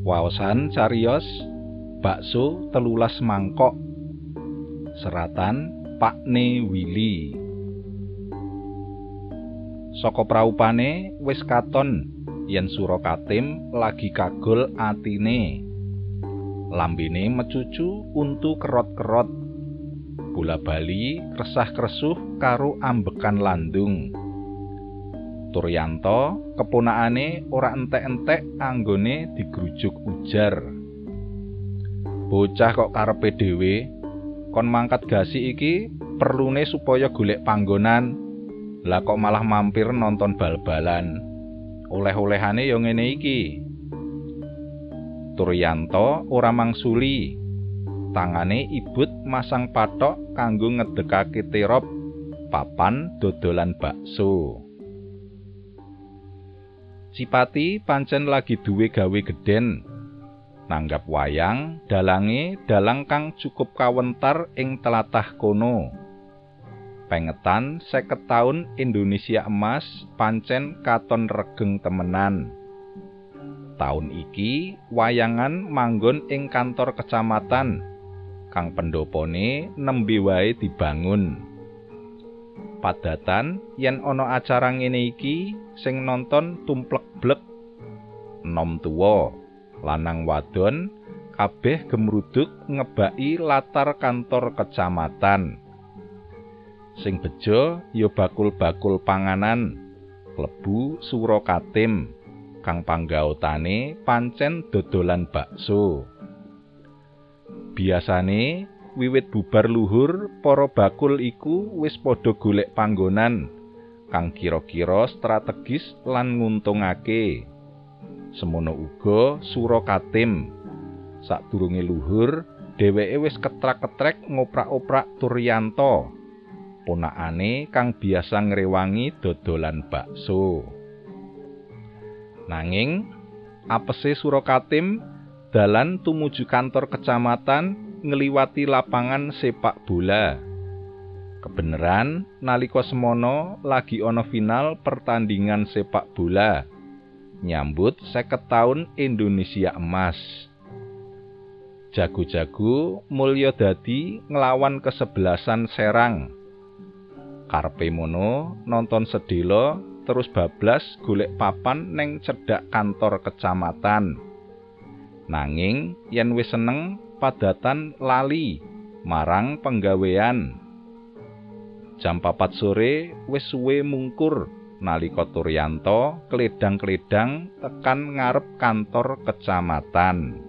Waosan cariyos bakso telulas mangkok seratan Pakne Willy. Saka praupane wis katon yen Surakatim lagi kagol atine. Lambene mecucu untu kerot-kerot. Bola bali resah-kresuh karo ambekan landung Turyanto keponakane ora entek-entek anggone digrujuk ujar. Bocah kok karepe dhewe kon mangkat gasi iki perlune supaya golek panggonan. Lah kok malah mampir nonton bal-balan. Oleh-olehane ya ngene iki. Turyanto ora mangsuli. Tangane ibut masang patok kanggo ngedekake terop papan dodolan bakso. Cipati pancen lagi duwe gawe geden. Nanggap wayang dalange dalang kang cukup kawentar ing telatah kono. Pengetan seket taun Indonesia emas pancen katon regeng temenan. Taun iki wayangan manggon ing kantor kecamatan kang pendopone nembe wae dibangun. Padatan yen ana acara ngene iki sing nonton tumplek-blek. Nom tuwa, lanang wadon kabeh gemruduk ngebaki latar kantor kecamatan. Sing bejo ya bakul-bakul panganan klebu Surakatim kang panggautane pancen dodolan bakso. Biasane wiwit bubar luhur para bakul iku wis padha golek panggonan kang kira-kira strategis lan nguntungake. Semono uga Surakatim. Sadurunge luhur, dheweke wis ketrak-ketrek ngoprak-oprak Turyanto. Ponakane kang biasa ngrewangi dodolan bakso. Nanging apese Surakatim dalan tumuju kantor kecamatan ngliwati lapangan sepak bola. Kebeneran nalika semono lagi ana final pertandingan sepak bola. Nyambut seket tahun Indonesia emas. Jago-jago mulya dadi nglawan kesebelasan Serang. Karpe mono nonton sedelo terus bablas golek papan neng cedhak kantor kecamatan. Nanging yen wis seneng padatan lali marang penggawean. Jam papat sore wis suwe mungkur nalika Turyanto kledang-kledang tekan ngarep kantor kecamatan.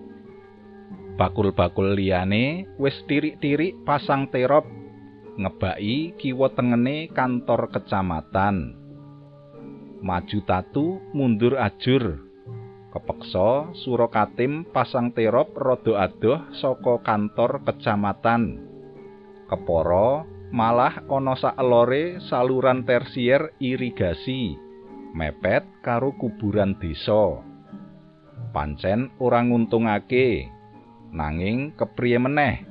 Bakul-bakul liyane wis tirik-tirik pasang terop ngebaki kiwa tengene kantor kecamatan. Maju tatu mundur ajur Kepeksa Surakatim pasang terop rada adoh saka kantor kecamatan. Keporo malah ana saelore saluran tersier irigasi mepet karo kuburan desa. Pancen ora nguntungake. Nanging kepriye meneh?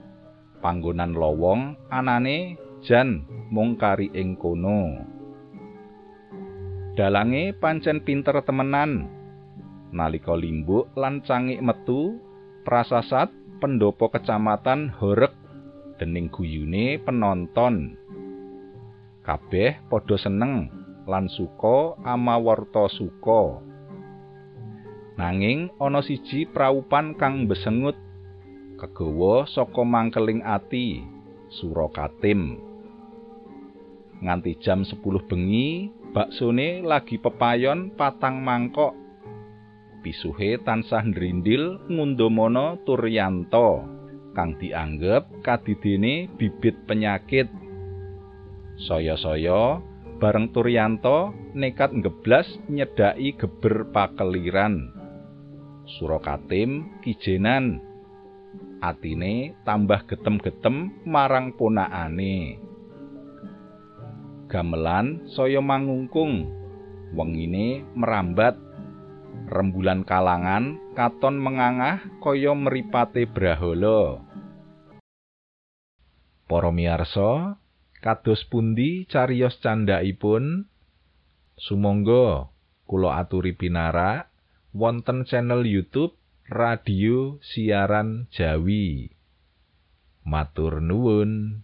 Panggonan lowong anane jan mung kari ing kono. Dalange pancen pinter temenan. Nalika limbuk lan cangik metu prasasat pendopo kecamatan horek dening guyune penonton. Kabeh padha seneng lan suka amawarta suka. Nanging ana siji praupan kang besengut kegawa saka mangkeling ati surakatim. Nganti jam 10 bengi baksone lagi pepayon patang mangkok pisuhe tansah ndrindil ngundomono Turyanto kang dianggep kadidene bibit penyakit. Saya-saya bareng Turyanto nekat ngeblas nyedaki geber pakeliran. Surakatim kijenan. Atine tambah getem-getem marang ponakane. Gamelan saya mangungkung. Wengine merambat rembulan kalangan katon mengangah kaya mripate brahala. Para miyarsa, kados pundi cariyos candhaipun? Sumangga kula aturi pinarak wonten channel YouTube radio siaran Jawi. Matur nuwun.